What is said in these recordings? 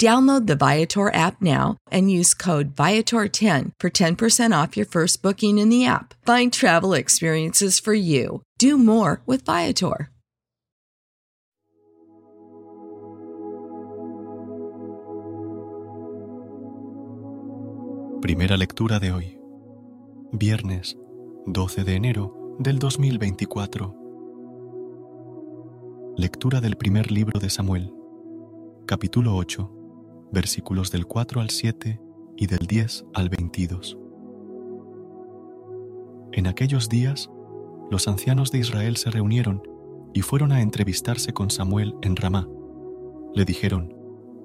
Download the Viator app now and use code Viator10 for 10% off your first booking in the app. Find travel experiences for you. Do more with Viator. Primera lectura de hoy. Viernes 12 de enero del 2024. Lectura del primer libro de Samuel, capítulo 8 versículos del 4 al 7 y del 10 al 22. En aquellos días, los ancianos de Israel se reunieron y fueron a entrevistarse con Samuel en Ramá. Le dijeron,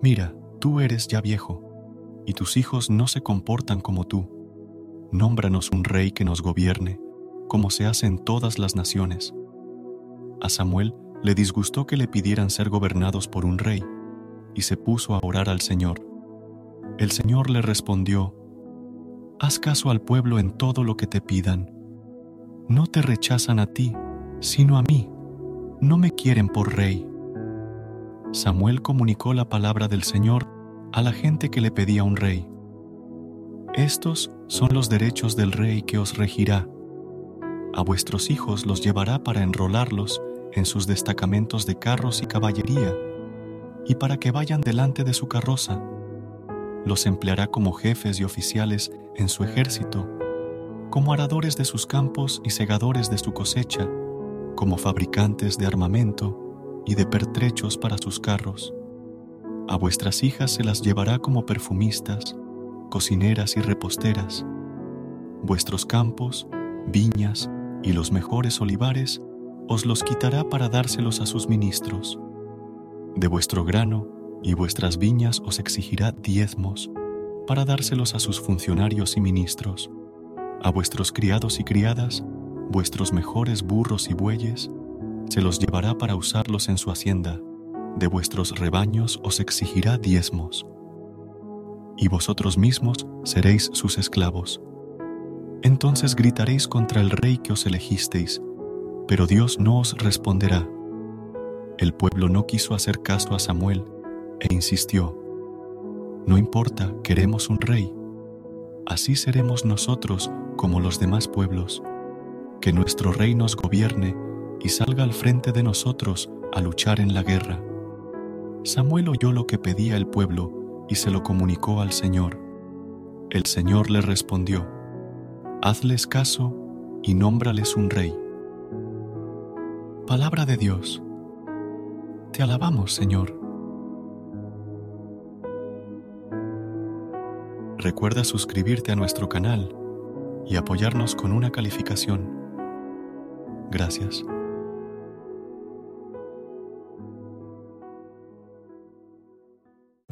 Mira, tú eres ya viejo, y tus hijos no se comportan como tú. Nómbranos un rey que nos gobierne, como se hace en todas las naciones. A Samuel le disgustó que le pidieran ser gobernados por un rey, y se puso a orar al Señor. El Señor le respondió, Haz caso al pueblo en todo lo que te pidan. No te rechazan a ti, sino a mí. No me quieren por rey. Samuel comunicó la palabra del Señor a la gente que le pedía un rey. Estos son los derechos del rey que os regirá. A vuestros hijos los llevará para enrolarlos en sus destacamentos de carros y caballería y para que vayan delante de su carroza. Los empleará como jefes y oficiales en su ejército, como aradores de sus campos y segadores de su cosecha, como fabricantes de armamento y de pertrechos para sus carros. A vuestras hijas se las llevará como perfumistas, cocineras y reposteras. Vuestros campos, viñas y los mejores olivares os los quitará para dárselos a sus ministros de vuestro grano y vuestras viñas os exigirá diezmos para dárselos a sus funcionarios y ministros. A vuestros criados y criadas, vuestros mejores burros y bueyes, se los llevará para usarlos en su hacienda. De vuestros rebaños os exigirá diezmos. Y vosotros mismos seréis sus esclavos. Entonces gritaréis contra el rey que os elegisteis, pero Dios no os responderá el pueblo no quiso hacer caso a Samuel e insistió, No importa, queremos un rey. Así seremos nosotros como los demás pueblos. Que nuestro rey nos gobierne y salga al frente de nosotros a luchar en la guerra. Samuel oyó lo que pedía el pueblo y se lo comunicó al Señor. El Señor le respondió, Hazles caso y nómbrales un rey. Palabra de Dios. Te alabamos, Señor. Recuerda suscribirte a nuestro canal y apoyarnos con una calificación. Gracias.